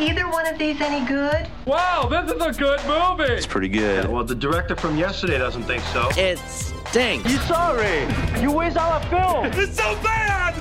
either one of these any good? Wow, this is a good movie. It's pretty good. Well, the director from yesterday doesn't think so. It stinks. You sorry? You waste all our film. It's so bad.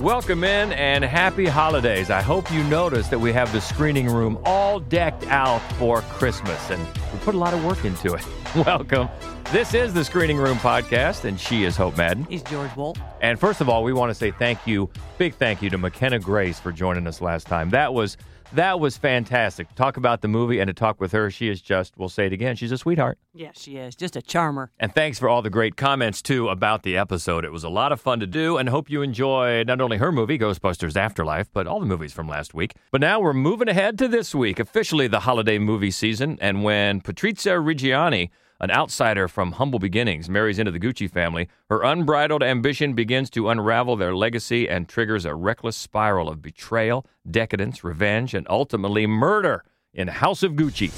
Welcome in and happy holidays. I hope you noticed that we have the screening room all decked out for Christmas, and we put a lot of work into it. Welcome. This is the Screening Room Podcast, and she is Hope Madden. He's George Wolf. And first of all, we want to say thank you, big thank you to McKenna Grace for joining us last time. That was that was fantastic. To talk about the movie and to talk with her, she is just, we'll say it again, she's a sweetheart. Yeah, she is. Just a charmer. And thanks for all the great comments, too, about the episode. It was a lot of fun to do, and hope you enjoyed not only her movie, Ghostbusters Afterlife, but all the movies from last week. But now we're moving ahead to this week, officially the holiday movie season. And when Patrizia Reggiani, an outsider from humble beginnings, marries into the Gucci family, her unbridled ambition begins to unravel their legacy and triggers a reckless spiral of betrayal, decadence, revenge, and ultimately murder in House of Gucci.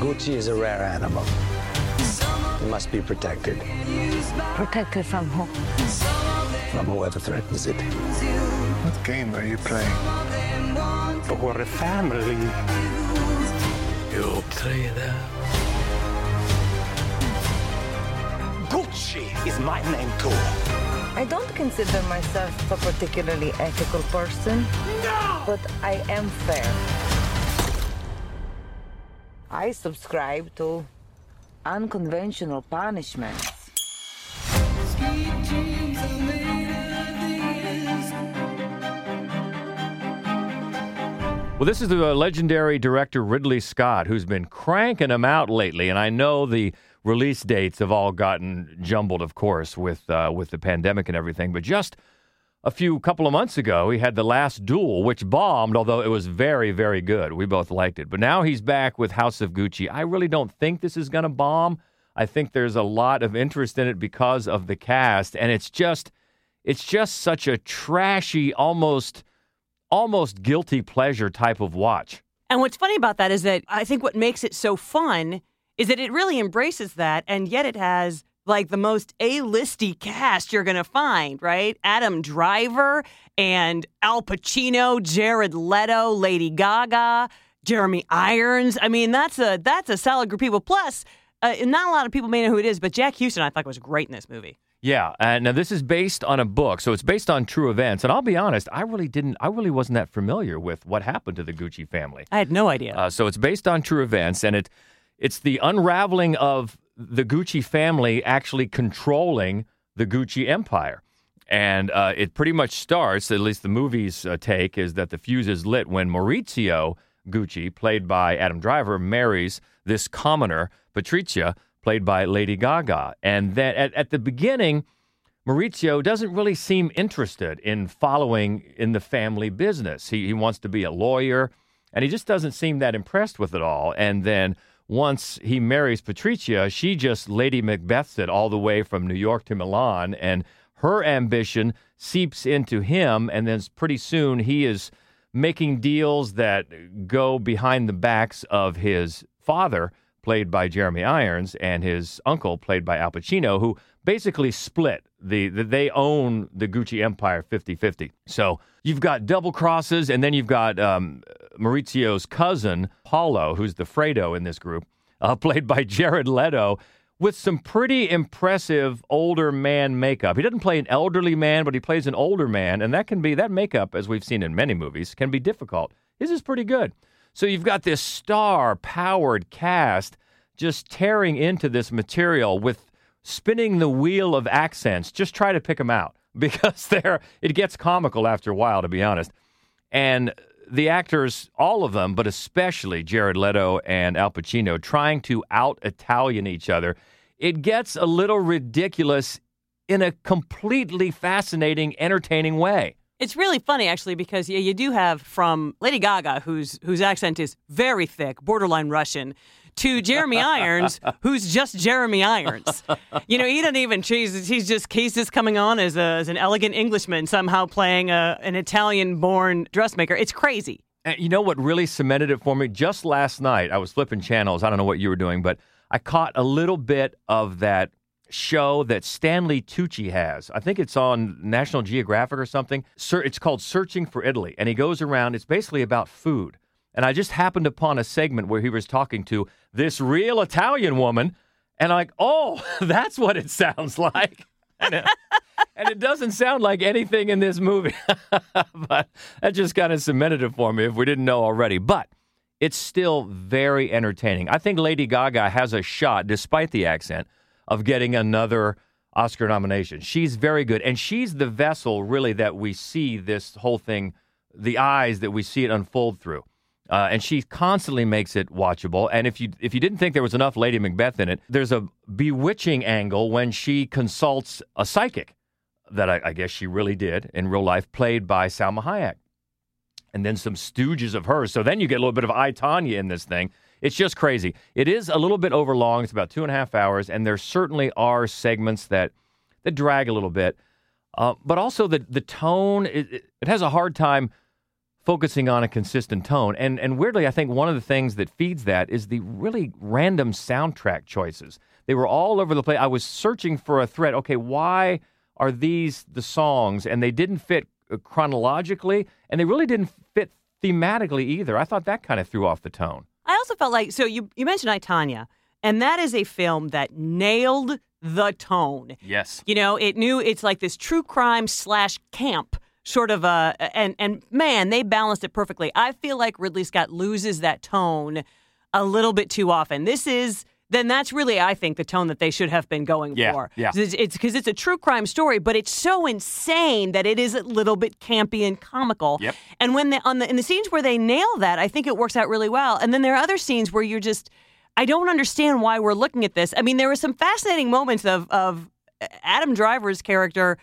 Gucci is a rare animal. It must be protected Protected from who? from whoever threatens it. What game are you playing? But we're a family. You traitor. Gucci is my name too. I don't consider myself a particularly ethical person. No! But I am fair. I subscribe to unconventional punishments. Well, this is the legendary director Ridley Scott, who's been cranking them out lately, and I know the release dates have all gotten jumbled, of course, with uh, with the pandemic and everything. But just a few couple of months ago, he had the Last Duel, which bombed, although it was very, very good. We both liked it. But now he's back with House of Gucci. I really don't think this is going to bomb. I think there's a lot of interest in it because of the cast, and it's just it's just such a trashy, almost almost guilty pleasure type of watch. And what's funny about that is that I think what makes it so fun is that it really embraces that, and yet it has like the most A-listy cast you're going to find, right? Adam Driver and Al Pacino, Jared Leto, Lady Gaga, Jeremy Irons. I mean, that's a that's a solid group of people. Plus, uh, not a lot of people may know who it is, but Jack Huston I thought was great in this movie. Yeah, and now this is based on a book, so it's based on true events. And I'll be honest, I really didn't, I really wasn't that familiar with what happened to the Gucci family. I had no idea. Uh, so it's based on true events, and it it's the unraveling of the Gucci family actually controlling the Gucci empire. And uh, it pretty much starts, at least the movie's uh, take, is that the fuse is lit when Maurizio Gucci, played by Adam Driver, marries this commoner, Patricia, played by Lady Gaga. And that at, at the beginning, Maurizio doesn't really seem interested in following in the family business. He, he wants to be a lawyer, and he just doesn't seem that impressed with it all. And then once he marries Patricia, she just Lady Macbeths it all the way from New York to Milan, and her ambition seeps into him, and then pretty soon he is making deals that go behind the backs of his father, played by Jeremy Irons, and his uncle, played by Al Pacino, who basically split the, the they own the Gucci empire 50-50. So you've got double crosses, and then you've got um, Maurizio's cousin, Paolo, who's the Fredo in this group, uh, played by Jared Leto, with some pretty impressive older man makeup. He doesn't play an elderly man, but he plays an older man, and that can be that makeup, as we've seen in many movies, can be difficult. This is pretty good. So you've got this star-powered cast just tearing into this material with spinning the wheel of accents. Just try to pick them out because they're it gets comical after a while, to be honest. And the actors, all of them, but especially Jared Leto and Al Pacino, trying to out Italian each other, it gets a little ridiculous in a completely fascinating, entertaining way. It's really funny actually because yeah, you do have from Lady Gaga, whose whose accent is very thick, borderline Russian, to Jeremy Irons, who's just Jeremy Irons. You know, he doesn't even choose. He's just he's just coming on as, a, as an elegant Englishman, somehow playing a, an Italian-born dressmaker. It's crazy. And you know what really cemented it for me? Just last night, I was flipping channels. I don't know what you were doing, but I caught a little bit of that show that Stanley Tucci has. I think it's on National Geographic or something. It's called Searching for Italy, and he goes around. It's basically about food. And I just happened upon a segment where he was talking to this real Italian woman, and I'm like, oh, that's what it sounds like. And it, and it doesn't sound like anything in this movie, but that just kind of cemented it for me if we didn't know already. But it's still very entertaining. I think Lady Gaga has a shot, despite the accent, of getting another Oscar nomination. She's very good, and she's the vessel really that we see this whole thing, the eyes that we see it unfold through. Uh, and she constantly makes it watchable. And if you if you didn't think there was enough Lady Macbeth in it, there's a bewitching angle when she consults a psychic that I, I guess she really did in real life, played by Salma Hayek, and then some stooges of hers. So then you get a little bit of I Tonya in this thing. It's just crazy. It is a little bit overlong. It's about two and a half hours, and there certainly are segments that that drag a little bit. Uh, but also the the tone it, it has a hard time focusing on a consistent tone. And and weirdly, I think one of the things that feeds that is the really random soundtrack choices. They were all over the place. I was searching for a thread. Okay, why are these the songs? And they didn't fit uh, chronologically, and they really didn't fit thematically either. I thought that kind of threw off the tone. I also felt like so you you mentioned I Tonya, and that is a film that nailed the tone. Yes. You know, it knew it's like this true crime slash camp sort of a and and man, they balanced it perfectly. I feel like Ridley Scott loses that tone a little bit too often. This is then that's really I think the tone that they should have been going Yeah, for. yeah. It's because it's, a true crime story, but it's so insane that it is a little bit campy and comical. Yep. And when they on the in the scenes where they nail that, I think it works out really well. And then there are other scenes where you're just I don't understand why we're looking at this. I mean, there were some fascinating moments of of Adam Driver's character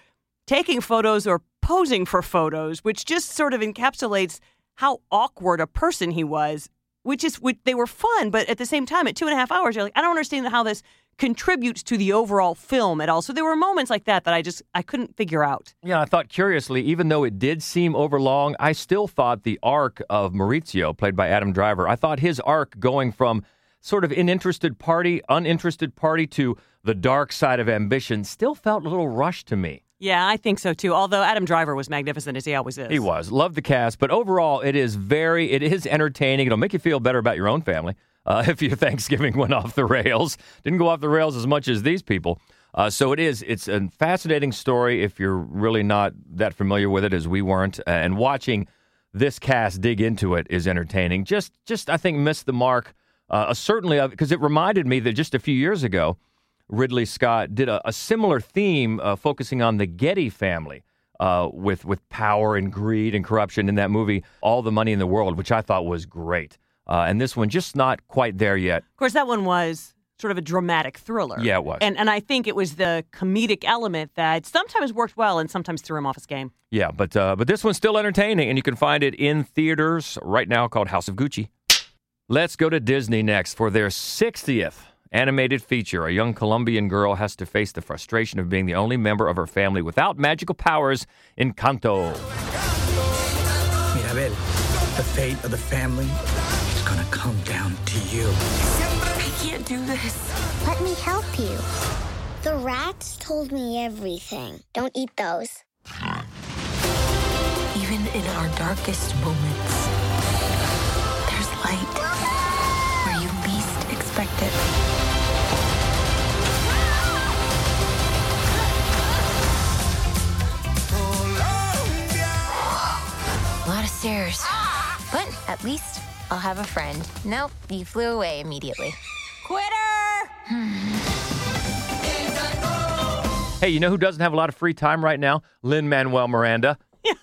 taking photos or posing for photos, which just sort of encapsulates how awkward a person he was. Which is, which, they were fun, but at the same time, at two and a half hours, you're like, I don't understand how this contributes to the overall film at all. So there were moments like that that I just I couldn't figure out. Yeah, I thought curiously, even though it did seem overlong, I still thought the arc of Maurizio, played by Adam Driver, I thought his arc going from sort of interested party, uninterested party to the dark side of ambition still felt a little rushed to me. Yeah, I think so too. Although Adam Driver was magnificent as he always is. He was. Love the cast, but overall, it is very, it is entertaining. It'll make you feel better about your own family uh, if your Thanksgiving went off the rails. Didn't go off the rails as much as these people. Uh, so it is. It's a fascinating story if you're really not that familiar with it as we weren't. Uh, and watching this cast dig into it is entertaining. Just, just I think missed the mark. Uh, certainly, because it reminded me that just a few years ago, Ridley Scott did a, a similar theme uh, focusing on the Getty family uh, with with power and greed and corruption in that movie, All the Money in the World, which I thought was great. Uh, and this one just not quite there yet. Of course, that one was sort of a dramatic thriller. Yeah, it was. And and I think it was the comedic element that sometimes worked well and sometimes threw him off his game. Yeah, but uh, but this one's still entertaining, and you can find it in theaters right now called House of Gucci. Let's go to Disney next for their 60th animated feature. A young Colombian girl has to face the frustration of being the only member of her family without magical powers Encanto. Mirabel, the fate of the family is gonna come down to you. I can't do this. Let me help you. The rats told me everything. Don't eat those. Even in our darkest moments, there's light where you least expect it. A lot of stairs. But at least I'll have a friend. Nope, you flew away immediately. Quitter! Hey, you know who doesn't have a lot of free time right now? Lin Manuel Miranda.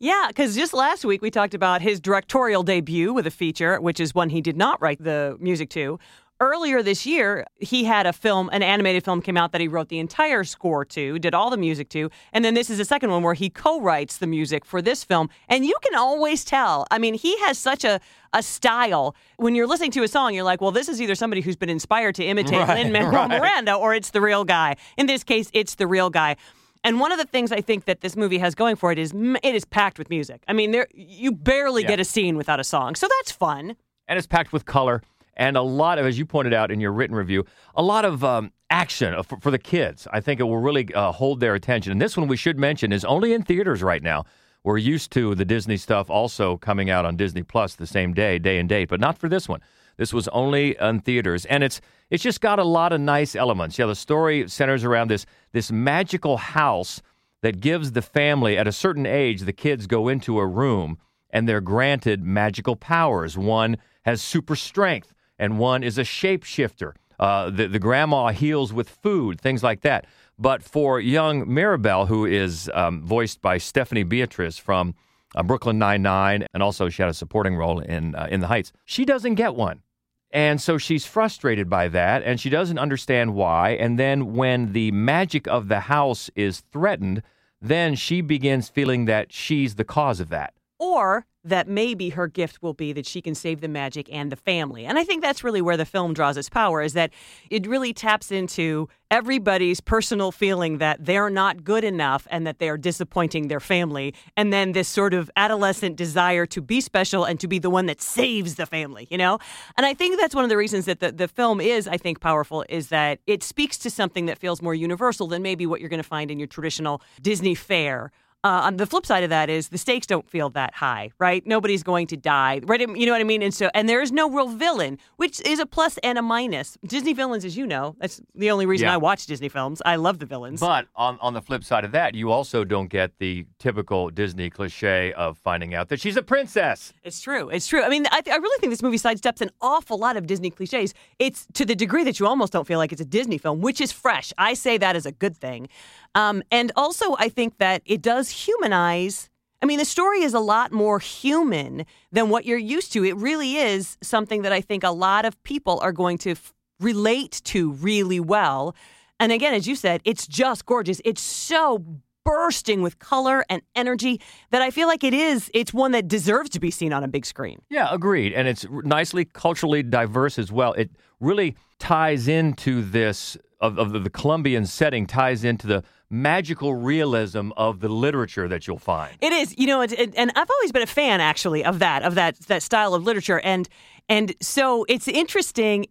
Yeah, because just last week we talked about his directorial debut with a feature, which is one he did not write the music to. Earlier this year, he had a film, an animated film came out that he wrote the entire score to, did all the music to. And then this is the second one where he co writes the music for this film. And you can always tell. I mean, he has such a, a style. When you're listening to a song, you're like, well, this is either somebody who's been inspired to imitate Right, Lin Manuel right. Miranda or it's the real guy. In this case, it's the real guy. And one of the things I think that this movie has going for it is it is packed with music. I mean, there you barely Yeah. get a scene without a song, so that's fun. and it's packed with color. And a lot of, as you pointed out in your written review, a lot of um, action for, for, the kids. I think it will really uh, hold their attention. And this one we should mention is only in theaters right now. We're used to the Disney stuff also coming out on Disney Plus the same day, day and date, but not for this one. This was only in theaters, and it's it's just got a lot of nice elements. Yeah, the story centers around this this magical house that gives the family at a certain age the kids go into a room and they're granted magical powers. One has super strength, and one is a shapeshifter. Uh, the, the grandma heals with food, things like that. But for young Mirabel, who is um, voiced by Stephanie Beatriz from uh, Brooklyn Nine Nine, and also she had a supporting role in uh, In the Heights, she doesn't get one. And so she's frustrated by that, and she doesn't understand why. And then when the magic of the house is threatened, then she begins feeling that she's the cause of that. Or that maybe her gift will be that she can save the magic and the family. And I think that's really where the film draws its power is that it really taps into everybody's personal feeling that they're not good enough and that they're disappointing their family. And then this sort of adolescent desire to be special and to be the one that saves the family, you know? And I think that's one of the reasons that the, the film is, I think, powerful is that it speaks to something that feels more universal than maybe what you're going to find in your traditional Disney fare uh, on the flip side of that is the stakes don't feel that high, right? Nobody's going to die, right? You know what I mean? And so, and there is no real villain, which is a plus and a minus. Disney villains, as you know, that's the only reason Yeah. I watch Disney films. I love the villains. But on, on the flip side of that, you also don't get the typical Disney cliche of finding out that she's a princess. It's true. It's true. I mean, I, th- I really think this movie sidesteps an awful lot of Disney cliches. It's to the degree that you almost don't feel like it's a Disney film, which is fresh. I say that as a good thing. Um, and also, I think that it does humanize. I mean, the story is a lot more human than what you're used to. It really is something that I think a lot of people are going to f- relate to really well. And again, as you said, it's just gorgeous. It's so bursting with color and energy that I feel like it is it's one that deserves to be seen on a big screen. Yeah, agreed. And it's nicely culturally diverse as well. It really ties into this of, of the Colombian setting, ties into the magical realism of the literature that you'll find. It is, you know, it, it- and I've always been a fan actually of that of that that style of literature, and and so it's interesting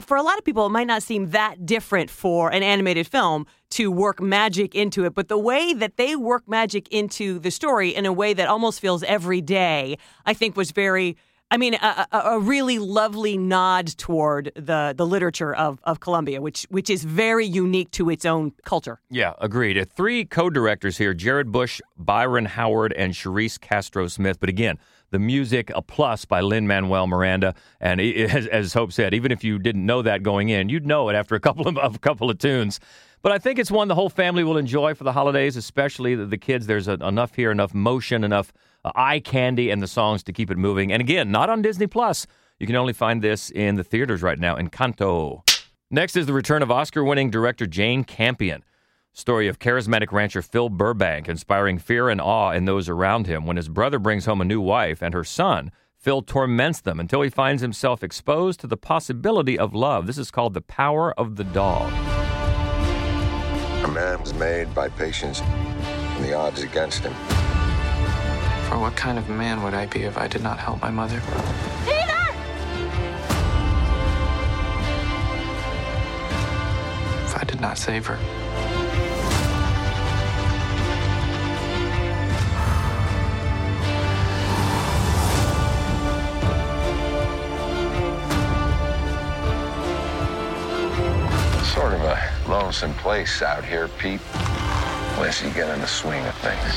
for a lot of people. It might not seem that different for an animated film to work magic into it, but the way that they work magic into the story in a way that almost feels everyday, I think, was very. I mean, a, a, a really lovely nod toward the the literature of, of Colombia, which which is very unique to its own culture. Yeah, agreed. Three co-directors here: Jared Bush, Byron Howard, and Charisse Castro Smith. But again, the music a plus by Lin Manuel Miranda. And as, as Hope said, even if you didn't know that going in, you'd know it after a couple of a couple of tunes. But I think it's one the whole family will enjoy for the holidays, especially the, the kids. There's a, enough here, enough motion, enough uh, eye candy, and the songs to keep it moving. And again, not on Disney Plus. You can only find this in the theaters right now. Encanto. Next is the return of Oscar-winning director Jane Campion. Story of charismatic rancher Phil Burbank inspiring fear and awe in those around him when his brother brings home a new wife and her son. Phil torments them until he finds himself exposed to the possibility of love. This is called The Power of the Dog. A man was made by patience and the odds against him. For what kind of man would I be if I did not help my mother? If I did not save her? Lonesome place out here, Pete. Unless you get in the swing of things.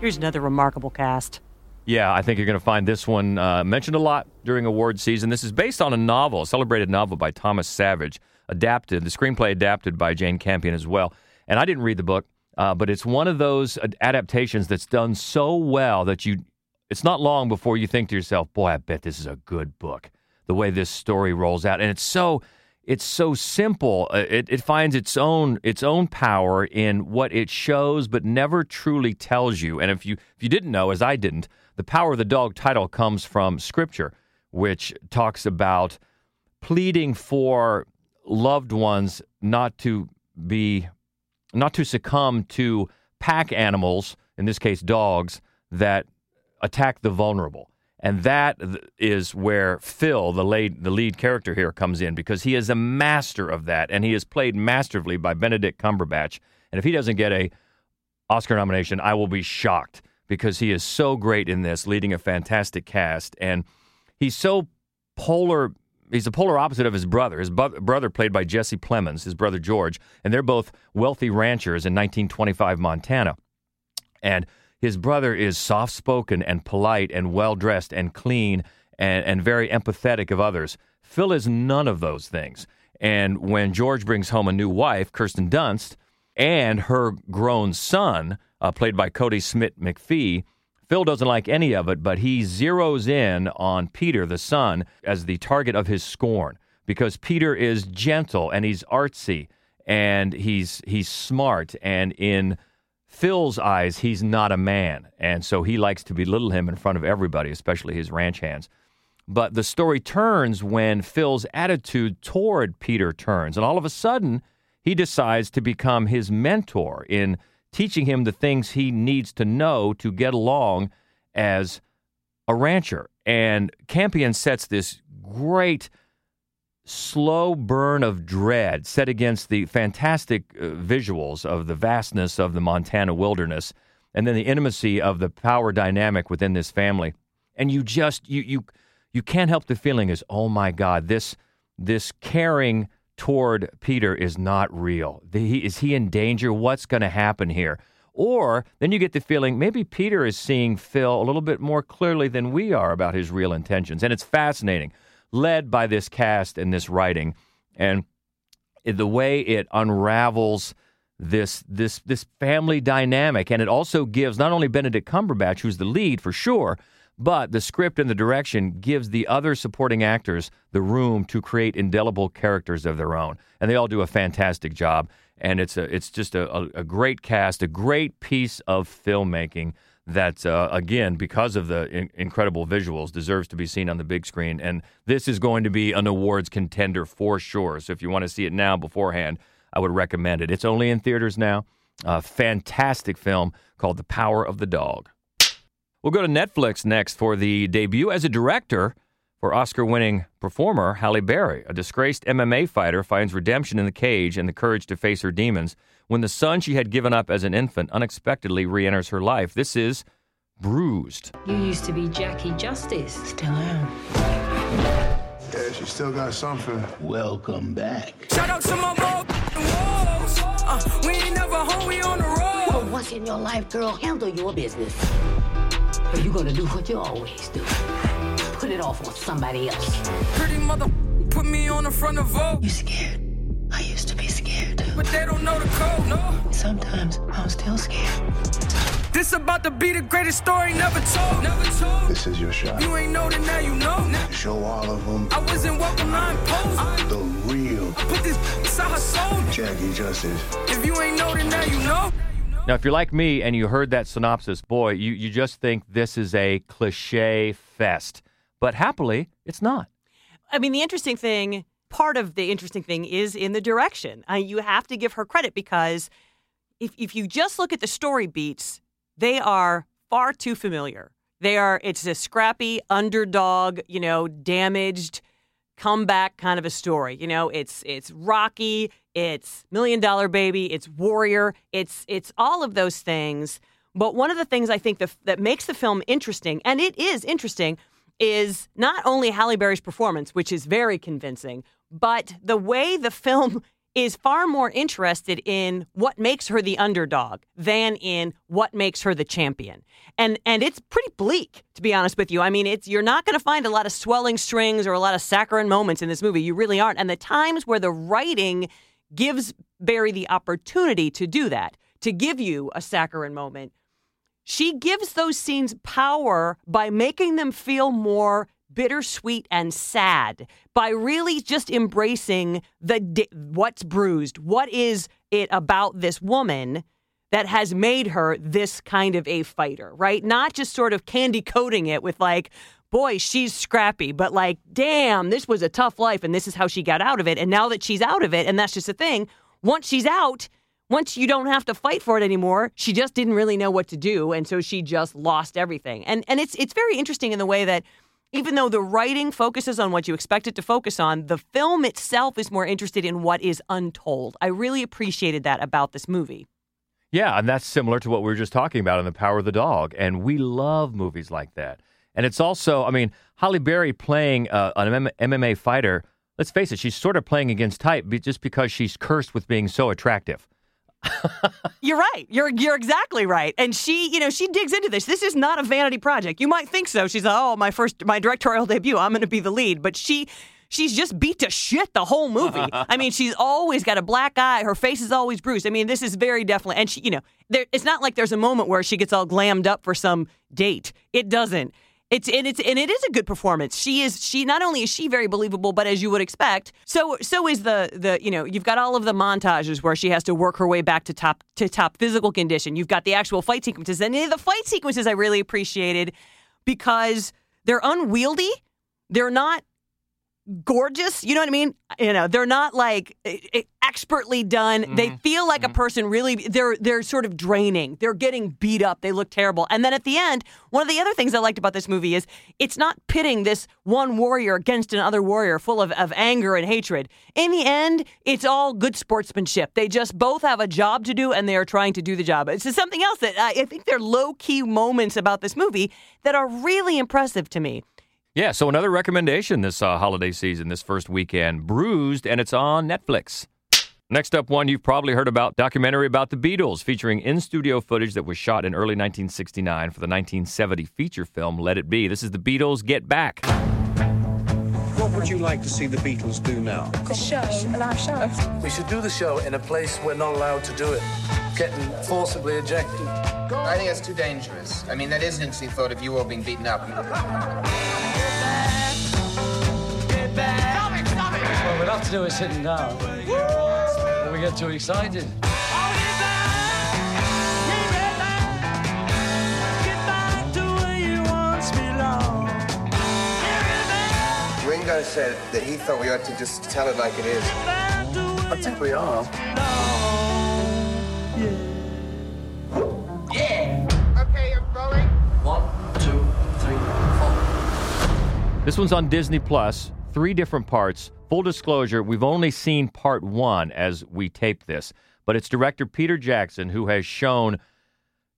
Here's another remarkable cast. Yeah, I think you're going to find this one uh, mentioned a lot during award season. This is based on a novel, a celebrated novel by Thomas Savage, adapted, the screenplay adapted by Jane Campion as well. And I didn't read the book, uh, but it's one of those adaptations that's done so well that you, it's not long before you think to yourself, boy, I bet this is a good book. The way this story rolls out, and it's so, it's so simple. Uh, It, it finds its own its own power in what it shows, but never truly tells you. And if you if you didn't know, as I didn't, the power of the dog title comes from Scripture, which talks about pleading for loved ones not to be not to succumb to pack animals in this case dogs, that attack the vulnerable. And that is where Phil, the lead, the lead character here, comes in because he is a master of that, and he is played masterfully by Benedict Cumberbatch. And if he doesn't get a Oscar nomination, I will be shocked because he is so great in this, leading a fantastic cast, and he's so polar. He's the polar opposite of his brother. His bu- brother, played by Jesse Plemons, his brother George, and they're both wealthy ranchers in 1925 Montana. And his brother is soft spoken and polite and well dressed and clean and, and very empathetic of others. Phil is none of those things. And when George brings home a new wife, Kirsten Dunst, and her grown son, uh, played by Kodi Smit-McPhee, Phil doesn't like any of it, but he zeroes in on Peter, the son, as the target of his scorn because Peter is gentle and he's artsy and he's he's smart and in Phil's eyes, he's not a man. And so he likes to belittle him in front of everybody, especially his ranch hands. But the story turns when Phil's attitude toward Peter turns. And all of a sudden, he decides to become his mentor in teaching him the things he needs to know to get along as a rancher. And Campion sets this great slow burn of dread set against the fantastic uh, visuals of the vastness of the Montana wilderness and then the intimacy of the power dynamic within this family. And you just you you you can't help the feeling is oh my god this this caring toward Peter is not real. The, he, is he in danger? What's going to happen here? Or then you get the feeling maybe Peter is seeing Phil a little bit more clearly than we are about his real intentions. And it's fascinating, led by this cast and this writing. And the way it unravels this this this family dynamic and it also gives not only Benedict Cumberbatch who's the lead for sure but the script and the direction gives the other supporting actors the room to create indelible characters of their own, and they all do a fantastic job. And it's a it's just a, a, a great cast, a great piece of filmmaking that uh, again because of the in- incredible visuals deserves to be seen on the big screen. And this is going to be an awards contender for sure. So if you want to see it now beforehand, I would recommend it. It's only in theaters now. A fantastic film called The Power of the Dog. We'll go to Netflix next for the debut as a director for Oscar winning performer Halle Berry. A disgraced MMA fighter finds redemption in the cage and the courage to face her demons when the son she had given up as an infant unexpectedly re enters her life. This is Bruised. You used to be Jackie Justice. Still am. Yeah, she still got something. Welcome back. Shout out to my mom. Uh, we ain't never home, we on the road. Well, what's in your life, girl? Handle your business. Or you gonna do what you always do? Put it off on somebody else. Pretty mother put me on the front of Vogue. You scared? I used to be scared. But they don't know the code, no. Sometimes I'm still scared. This about to be the greatest story never told. Never told. This is your shot. You ain't know that now you know. Now. Show all of them I wasn't welcome, I imposed. the real I put this inside her soul. Jackie Justice. If you ain't know, then now you know. Now, if you're like me and you heard that synopsis, boy, you, you just think this is a cliche fest. But happily, it's not. I mean, the interesting thing, part of the interesting thing is in the direction. Uh, you have to give her credit because if, if you just look at the story beats, they are far too familiar. They are, it's a scrappy underdog, you know, damaged comeback kind of a story. You know, it's it's Rocky, it's Million Dollar Baby, it's Warrior, it's it's all of those things. But one of the things I think the, that makes the film interesting, and it is interesting, is not only Halle Berry's performance, which is very convincing, but the way the film is far more interested in what makes her the underdog than in what makes her the champion. And and it's pretty bleak to be honest with you. I mean, it's you're not going to find a lot of swelling strings or a lot of saccharine moments in this movie. You really aren't. And the times where the writing gives Berry the opportunity to do that, to give you a saccharine moment, she gives those scenes power by making them feel more bittersweet and sad by really just embracing the di- what's bruised what is it about this woman that has made her this kind of a fighter right? Not just sort of candy coating it with like boy she's scrappy but like damn this was a tough life and this is how she got out of it. And now that she's out of it and that's just a thing once she's out once you don't have to fight for it anymore, she just didn't really know what to do, and so she just lost everything. And and it's it's very interesting in the way that even though the writing focuses on what you expect it to focus on, the film itself is more interested in what is untold. I really appreciated that about this movie. Yeah, and that's similar to what we were just talking about in The Power of the Dog. And we love movies like that. And it's also, I mean, Halle Berry playing uh, an MMA fighter, let's face it, she's sort of playing against type just because she's cursed with being so attractive. you're right. You're you're exactly right. And she, you know, she digs into this. This is not a vanity project. You might think so. She's like, oh, my first my directorial debut. I'm going to be the lead. But she she's just beat to shit the whole movie. I mean, she's always got a black eye. Her face is always bruised. I mean, this is very definitely, and she, you know, there, it's not like there's a moment where she gets all glammed up for some date. It doesn't. It's and it's and it is a good performance. She is she not only is she very believable, but as you would expect, so so is the the you know you've got all of the montages where she has to work her way back to top to top physical condition. You've got the actual fight sequences, and the fight sequences I really appreciated because they're unwieldy. They're not gorgeous. You know what I mean? You know, they're not like expertly done. Mm-hmm. They feel like mm-hmm. a person really they're they're sort of draining. They're getting beat up. They look terrible. And then at the end, one of the other things I liked about this movie is it's not pitting this one warrior against another warrior full of, of anger and hatred. In the end, it's all good sportsmanship. They just both have a job to do and they are trying to do the job. It's something else that I, I think they're low key moments about this movie that are really impressive to me. Yeah, so another recommendation this uh, holiday season, this first weekend Bruised, and it's on Netflix. Next up, one you've probably heard about documentary about the Beatles featuring in studio footage that was shot in early 1969 for the 1970 feature film Let It Be. This is the Beatles Get Back. What would you like to see the Beatles do now? The show, a live show. We should do the show in a place we're not allowed to do it, getting forcibly ejected. I think that's too dangerous. I mean, that is an interesting thought of you all being beaten up. Stop it! Stop it! What we'll have to do is sitting down. When we get too excited. Ringo said that he thought we ought to just tell it like it is. I think we are. Yeah. This one's on Disney Plus three different parts. Full disclosure, we've only seen part one as we tape this, but it's director Peter Jackson who has shown.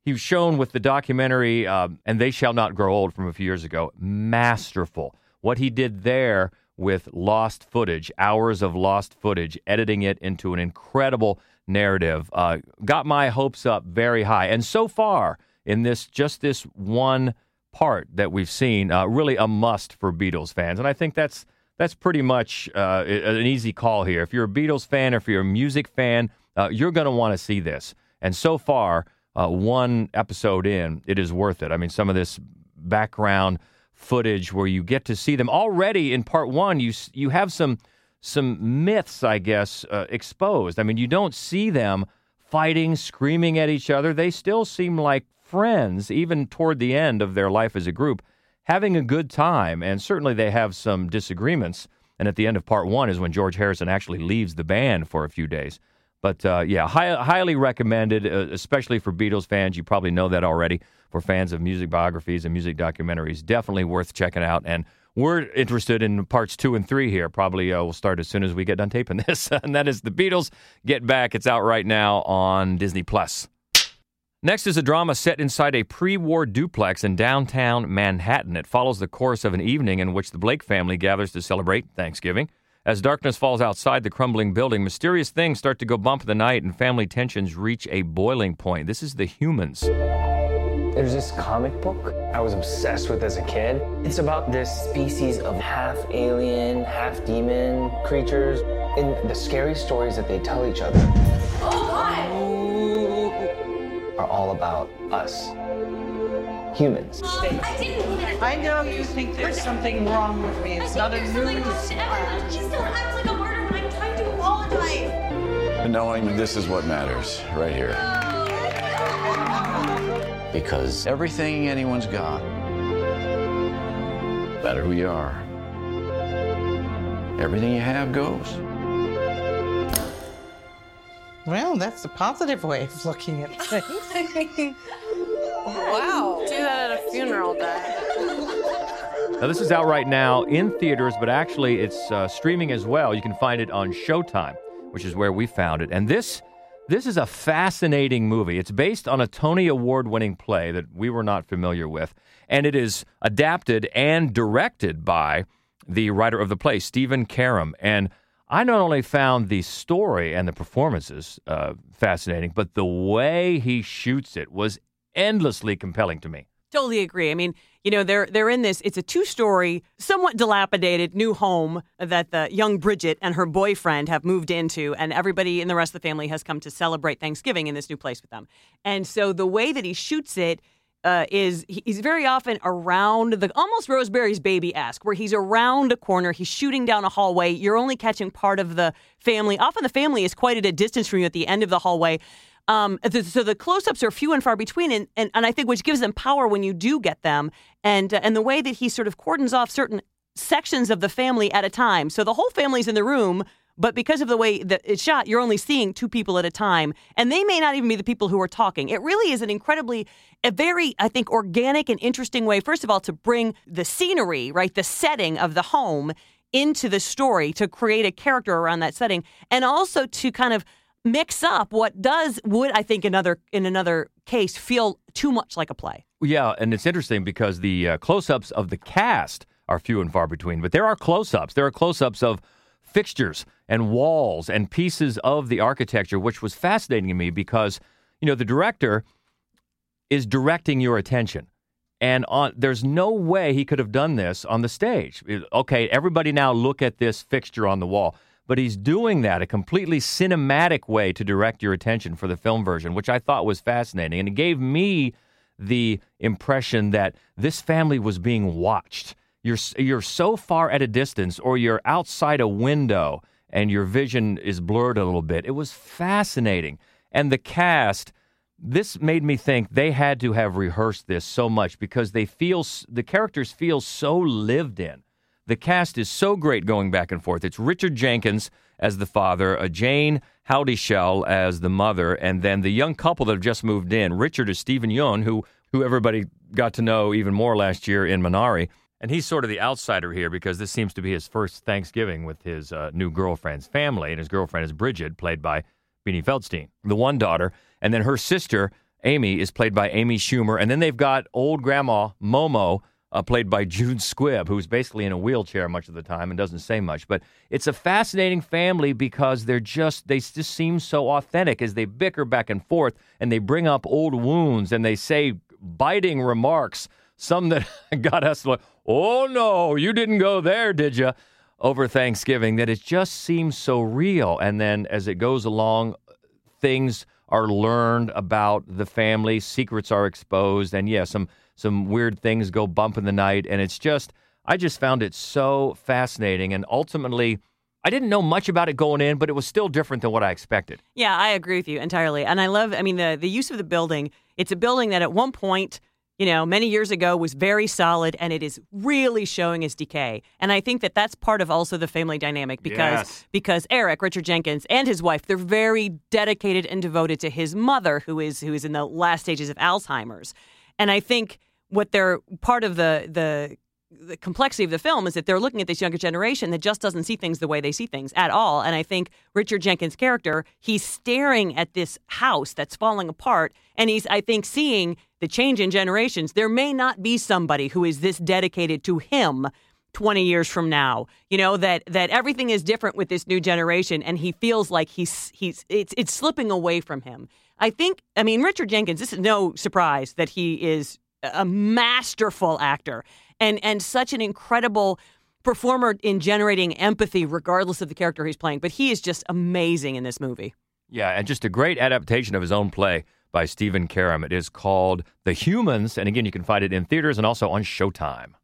He was shown with the documentary um, "And They Shall Not Grow Old" from a few years ago. Masterful. What he did there with lost footage, hours of lost footage, editing it into an incredible narrative, uh, got my hopes up very high. And so far, in this just this one part that we've seen, uh, really a must for Beatles fans. And I think that's that's pretty much uh, an easy call here. If you're a Beatles fan, or if you're a music fan, uh, you're going to want to see this. And so far, uh, one episode in, it is worth it. I mean, some of this background footage where you get to see them already in part one. You you have some some myths, I guess, uh, exposed. I mean, you don't see them fighting, screaming at each other. They still seem like friends, even toward the end of their life as a group having a good time. And certainly they have some disagreements. And at the end of part one is when George Harrison actually leaves the band for a few days. But uh, yeah, high, highly recommended, uh, especially for Beatles fans. You probably know that already. For fans of music biographies and music documentaries, definitely worth checking out. And we're interested in parts two and three here. Probably uh, we'll start as soon as we get done taping this. and that is The Beatles Get Back. It's out right now on Disney Plus. Next is a drama set inside a pre war duplex in downtown Manhattan. It follows the course of an evening in which the Blake family gathers to celebrate Thanksgiving. As darkness falls outside the crumbling building, mysterious things start to go bump in the night and family tensions reach a boiling point. This is The Humans. There's this comic book I was obsessed with as a kid. It's about this species of half alien, half demon creatures and the scary stories that they tell each other. God! are all about us. Humans. I know you think there's something wrong with me. It's not a news. Just don't act like a murderer. I'm trying to apologize. Knowing this is what matters, right here. Because everything anyone's got, better who you are. Everything you have goes. Well, that's a positive way of looking at things. Wow. Do that at a funeral, Dad. Now, this is out right now in theaters, but actually it's uh, streaming as well. You can find it on Showtime, which is where we found it. And this this is a fascinating movie. It's based on a Tony Award winning play that we were not familiar with, and it is adapted and directed by the writer of the play, Stephen Karam. And I not only found the story and the performances uh, fascinating, but the way he shoots it was endlessly compelling to me. Totally agree. I mean, you know, they're they're in this. It's a two-story, somewhat dilapidated new home that the young Bridget and her boyfriend have moved into, and everybody in the rest of the family has come to celebrate Thanksgiving in this new place with them. And so the way that he shoots it uh, is he's very often around the almost Rosemary's Baby esque, where he's around a corner, he's shooting down a hallway. You're only catching part of the family. Often the family is quite at a distance from you at the end of the hallway. Um, so the close-ups are few and far between, and, and, and I think which gives them power when you do get them, and uh, and the way that he sort of cordons off certain sections of the family at a time. So the whole family's in the room, but because of the way that it's shot, you're only seeing two people at a time, and they may not even be the people who are talking. It really is an incredibly, a very, I think, organic and interesting way. First of all, to bring the scenery, right, the setting of the home into the story to create a character around that setting, and also to kind of mix up what does would I think another in another case feel too much like a play. Yeah, and it's interesting because the uh, close-ups of the cast are few and far between, but there are close-ups. There are close-ups of fixtures and walls and pieces of the architecture, which was fascinating to me because you know the director is directing your attention. And on, there's no way he could have done this on the stage. Okay, everybody now look at this fixture on the wall but he's doing that a completely cinematic way to direct your attention for the film version, which I thought was fascinating. And it gave me the impression that this family was being watched. You're, you're so far at a distance, or you're outside a window and your vision is blurred a little bit. It was fascinating. And the cast, this made me think they had to have rehearsed this so much because they feel the characters feel so lived in. The cast is so great going back and forth. It's Richard Jenkins as the father, a Jayne Houdyshell as the mother, and then the young couple that have just moved in. Richard is Steven Yeun, who who everybody got to know even more last year in Minari. And he's sort of the outsider here because this seems to be his first Thanksgiving with his uh, new girlfriend's family. And his girlfriend is Bridget, played by Beanie Feldstein, the one daughter. And then her sister, Amy, is played by Amy Schumer. And then they've got old grandma, Momo, uh, played by June Squibb, who's basically in a wheelchair much of the time and doesn't say much. But it's a fascinating family because they're just they just seem so authentic as they bicker back and forth and they bring up old wounds and they say biting remarks. Some that got us like, oh no, you didn't go there, did you? Over Thanksgiving, that it just seems so real. And then as it goes along, things are learned about the family, secrets are exposed, and yeah, some some weird things go bump in the night. And it's just, I just found it so fascinating. And ultimately, I didn't know much about it going in, but it was still different than what I expected. Yeah, I agree with you entirely. And I love, I mean, the, the use of the building. It's a building that at one point, you know, many years ago was very solid and it is really showing its decay. And I think that that's part of also the family dynamic because Yes. because Eric Richard Jenkins and his wife, they're very dedicated and devoted to his mother who is who is in the last stages of Alzheimer's. And I think what they're part of the the the complexity of the film is that they're looking at this younger generation that just doesn't see things the way they see things at all. And I think Richard Jenkins' character, he's staring at this house that's falling apart, and he's, I think, seeing the change in generations. There may not be somebody who is this dedicated to him 20 years from now. You know that that everything is different with this new generation, and he feels like he's he's it's it's slipping away from him. I think. I mean, Richard Jenkins. This is no surprise that he is a masterful actor and and such an incredible performer in generating empathy regardless of the character he's playing but he is just amazing in this movie Yeah, and just a great adaptation of his own play by Stephen Karam. It is called The Humans, and again, you can find it in theaters and also on Showtime.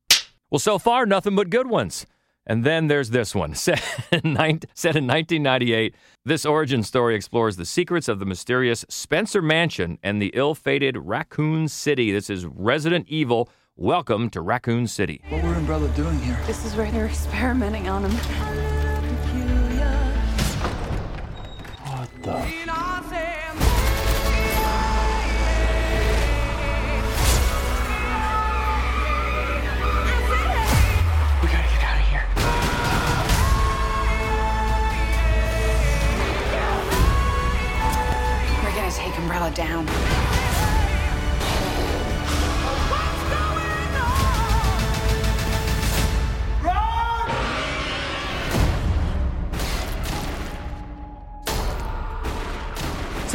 Well, so far, nothing but good ones. And then there's this one, set in, set in 1998. This origin story explores the secrets of the mysterious Spencer Mansion and the ill fated Raccoon City. This is Resident Evil. Welcome to Raccoon City. What were Umbrella doing here? This is where they're experimenting on him. What the?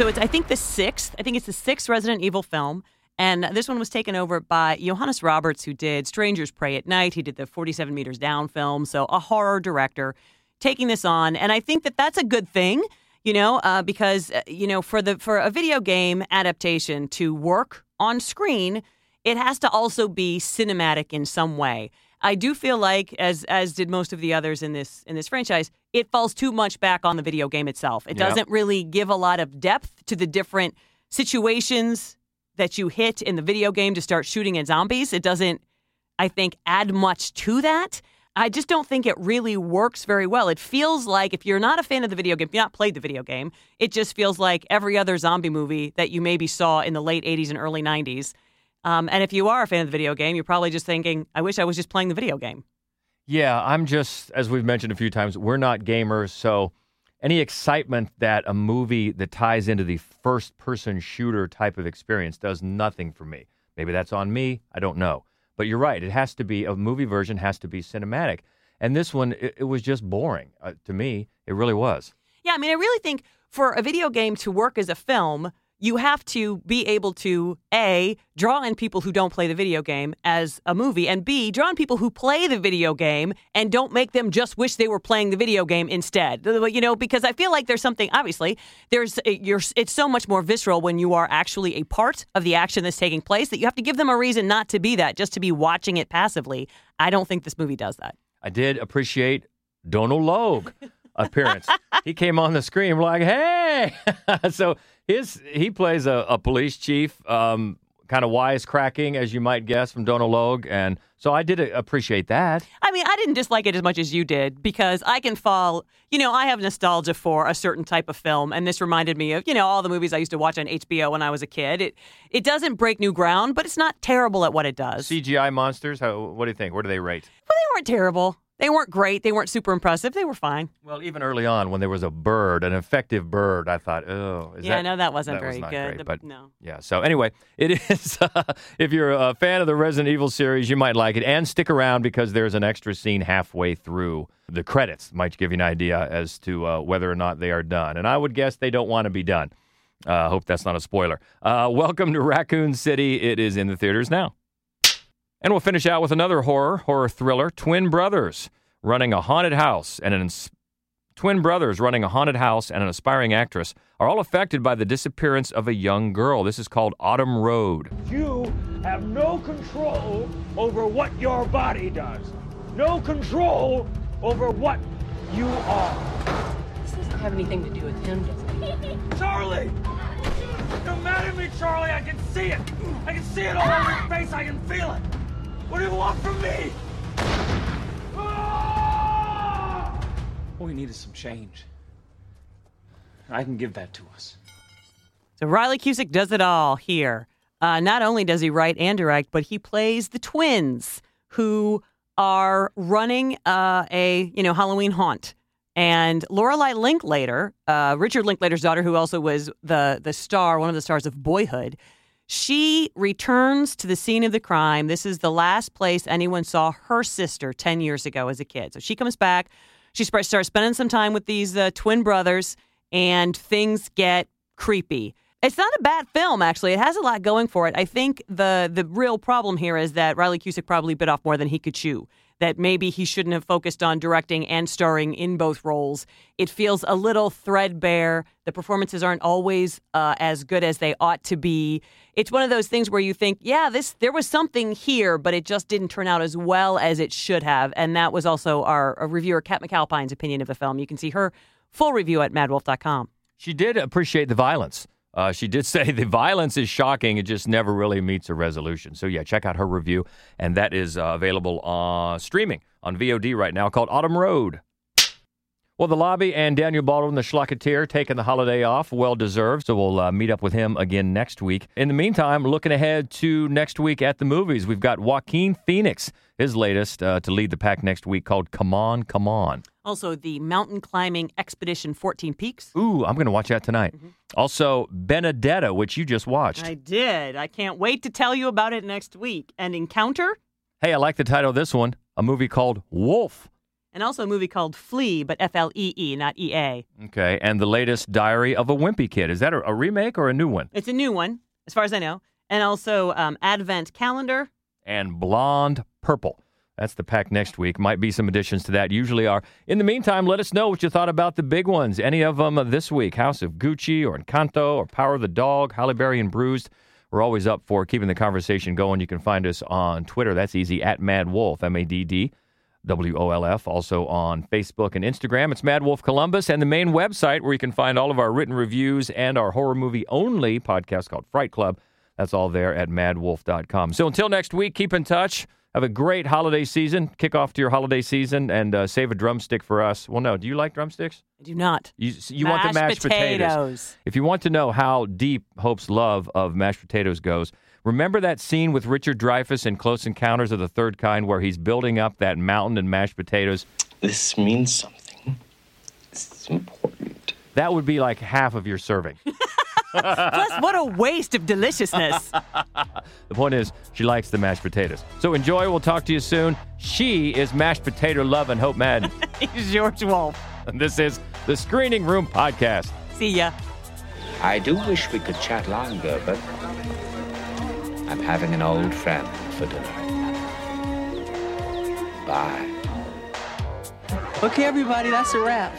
So it's I think the sixth. I think it's the sixth Resident Evil film. And this one was taken over by Johannes Roberts, who did Strangers Prey at Night. He did the 47 Meters Down film. So a horror director taking this on. And I think that that's a good thing, you know, uh, because, uh, you know, for the for a video game adaptation to work on screen, it has to also be cinematic in some way. I do feel like, as as did most of the others in this in this franchise, it falls too much back on the video game itself. It Yep. doesn't really give a lot of depth to the different situations that you hit in the video game to start shooting at zombies. It doesn't, I think, add much to that. I just don't think it really works very well. It feels like if you're not a fan of the video game, if you're not played the video game, it just feels like every other zombie movie that you maybe saw in the late 80s and early 90s. Um, and if you are a fan of the video game, you're probably just thinking, I wish I was just playing the video game. Yeah, I'm just, as we've mentioned a few times, we're not gamers. So any excitement that a movie that ties into the first person shooter type of experience does nothing for me. Maybe that's on me. I don't know. But you're right. It has to be, a movie version has to be cinematic. And this one, it, it was just boring uh, to me. It really was. Yeah, I mean, I really think for a video game to work as a film, you have to be able to A, draw in people who don't play the video game as a movie, and B, draw in people who play the video game and don't make them just wish they were playing the video game instead. You know, because I feel like there's something, obviously, there's, you're, it's so much more visceral when you are actually a part of the action that's taking place that you have to give them a reason not to be that, just to be watching it passively. I don't think this movie does that. I did appreciate Donald Logue appearance. he came on the screen like, "Hey!" so his he plays a, a police chief, um, kind of wisecracking, as you might guess from Donald Logue, and so I did appreciate that. I mean, I didn't dislike it as much as you did because I can fall, you know, I have nostalgia for a certain type of film and this reminded me of, you know, all the movies I used to watch on HBO when I was a kid. It it doesn't break new ground, but it's not terrible at what it does. CGI monsters. How, what do you think? Where do they rate? Well, they weren't terrible. They weren't great. They weren't super impressive. They were fine. Well, even early on, when there was a bird, an effective bird, I thought, oh, is Yeah, that, no, that wasn't was very not good. great, The- but no. yeah. So anyway, it is. if you're a fan of the Resident Evil series, you might like it, and stick around because there's an extra scene halfway through the credits. Might give you an idea as to uh, whether or not they are done, and I would guess they don't want to be done. I uh, hope that's not a spoiler. Uh, welcome to Raccoon City. It is in the theaters now. And we'll finish out with another horror, horror thriller Twin Brothers running a haunted house and an ins- twin brothers running a haunted house and an aspiring actress are all affected by the disappearance of a young girl. This is called Autumn Road. You have no control over what your body does. No control over what you are. This doesn't have anything to do with him, does it? Charlie! You're mad at me, Charlie. I can see it. I can see it all over your face. I can feel it. What do you want from me? All we need is some change. I can give that to us. So Riley Cusick does it all here. Uh, not only does he write and direct, but he plays the twins who are running uh, a you know Halloween haunt. And Lorelei Linklater, uh, Richard Linklater's daughter, who also was the the star, one of the stars of Boyhood, she returns to the scene of the crime. This is the last place anyone saw her sister ten years ago as a kid. So she comes back. She starts spending some time with these uh, twin brothers, and things get creepy. It's not a bad film, actually. It has a lot going for it. I think the the real problem here is that Riley Cusick probably bit off more than he could chew. That maybe he shouldn't have focused on directing and starring in both roles. It feels a little threadbare. The performances aren't always uh, as good as they ought to be. It's one of those things where you think, yeah, this there was something here, but it just didn't turn out as well as it should have. And that was also our, our reviewer Kat McAlpine's opinion of the film. You can see her full review at maddwolf.com. She did appreciate the violence. Uh, she did say the violence is shocking. It just never really meets a resolution. So, yeah, check out her review. And that is uh, available on streaming on VOD right now called Autumn Road. Well, the lobby and Daniel Baldwin, the Schlocketeer, taking the holiday off, well deserved. So we'll uh, meet up with him again next week. In the meantime, looking ahead to next week at the movies, we've got Joaquin Phoenix, his latest uh, to lead the pack next week called Come On, Come On. Also, the mountain climbing expedition 14 Peaks. Ooh, I'm going to watch that tonight. Also, Benedetta, which you just watched. I did. I can't wait to tell you about it next week. And Encounter, Hey, I like the title of this one a movie called Wolf. and also a movie called Flea, but F L E E, not E A. Okay, and the latest Diary of a Wimpy Kid. Is that a, a remake or a new one? It's a new one, as far as I know. And also um, Advent Calendar. and Blonde Purple. That's the pack next week. Might be some additions to that. Usually are. In the meantime, let us know what you thought about the big ones. Any of them uh, this week? House of Gucci or Encanto or Power of the Dog, Halle Berry and Bruised. We're always up for keeping the conversation going. You can find us on Twitter. That's easy at MaddWolf, M A D D W O L F. Also on Facebook and Instagram. It's MaddWolf Columbus and the main website where you can find all of our written reviews and our horror movie only podcast called Fright Club. That's all there at maddwolf.com. So until next week, keep in touch. Have a great holiday season. Kick off to your holiday season and uh, save a drumstick for us. Well, no, do you like drumsticks? I do not. You, you want the mashed potatoes. If you want to know how deep Hope's love of mashed potatoes goes, remember that scene with Richard Dreyfuss in Close Encounters of the Third Kind where he's building up that mountain and mashed potatoes? This means something. It's important. That would be like half of your serving. Plus, what a waste of deliciousness. The point is, she likes the mashed potatoes. So enjoy. We'll talk to you soon. She is mashed potato love and Hope Madden. He's George Wolf. and this is the Screening Room Podcast. See ya. I do wish we could chat longer, but I'm having an old friend for dinner. Bye. Okay, everybody, that's a wrap.